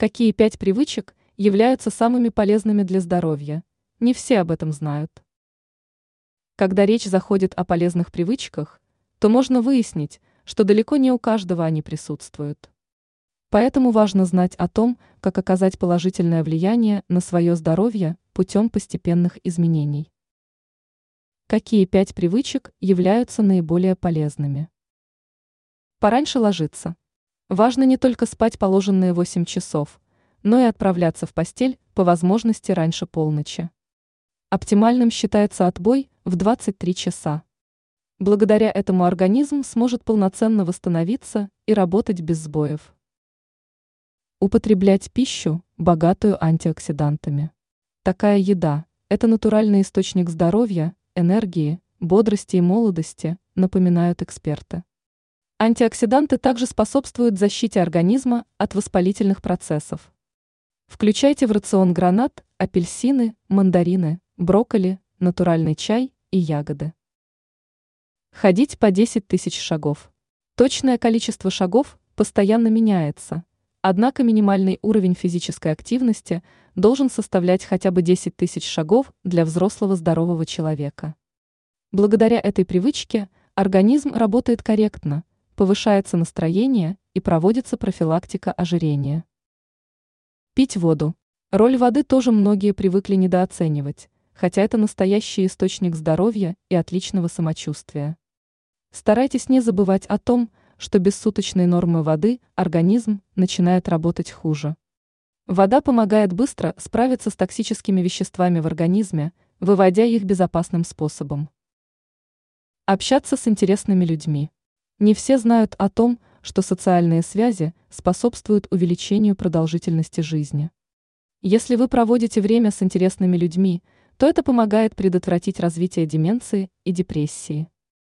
Какие пять привычек являются самыми полезными для здоровья? Не все об этом знают. Когда речь заходит о полезных привычках, то можно выяснить, что далеко не у каждого они присутствуют. Поэтому важно знать о том, как оказать положительное влияние на свое здоровье путем постепенных изменений. Какие пять привычек являются наиболее полезными? Пораньше ложиться. Важно не только спать положенные 8 часов, но и отправляться в постель по возможности раньше полночи. Оптимальным считается отбой в 23 часа. Благодаря этому организм сможет полноценно восстановиться и работать без сбоев. Употреблять пищу, богатую антиоксидантами. Такая еда – это натуральный источник здоровья, энергии, бодрости и молодости, напоминают эксперты. Антиоксиданты также способствуют защите организма от воспалительных процессов. Включайте в рацион гранат, апельсины, мандарины, брокколи, натуральный чай и ягоды. Ходить по 10 тысяч шагов. Точное количество шагов постоянно меняется, однако минимальный уровень физической активности должен составлять хотя бы 10 тысяч шагов для взрослого здорового человека. Благодаря этой привычке организм работает корректно – повышается настроение и проводится профилактика ожирения. Пить воду. Роль воды тоже многие привыкли недооценивать, хотя это настоящий источник здоровья и отличного самочувствия. Старайтесь не забывать о том, что без суточной нормы воды организм начинает работать хуже. Вода помогает быстро справиться с токсическими веществами в организме, выводя их безопасным способом. Общаться с интересными людьми. Не все знают о том, что социальные связи способствуют увеличению продолжительности жизни. Если вы проводите время с интересными людьми, то это помогает предотвратить развитие деменции и депрессии.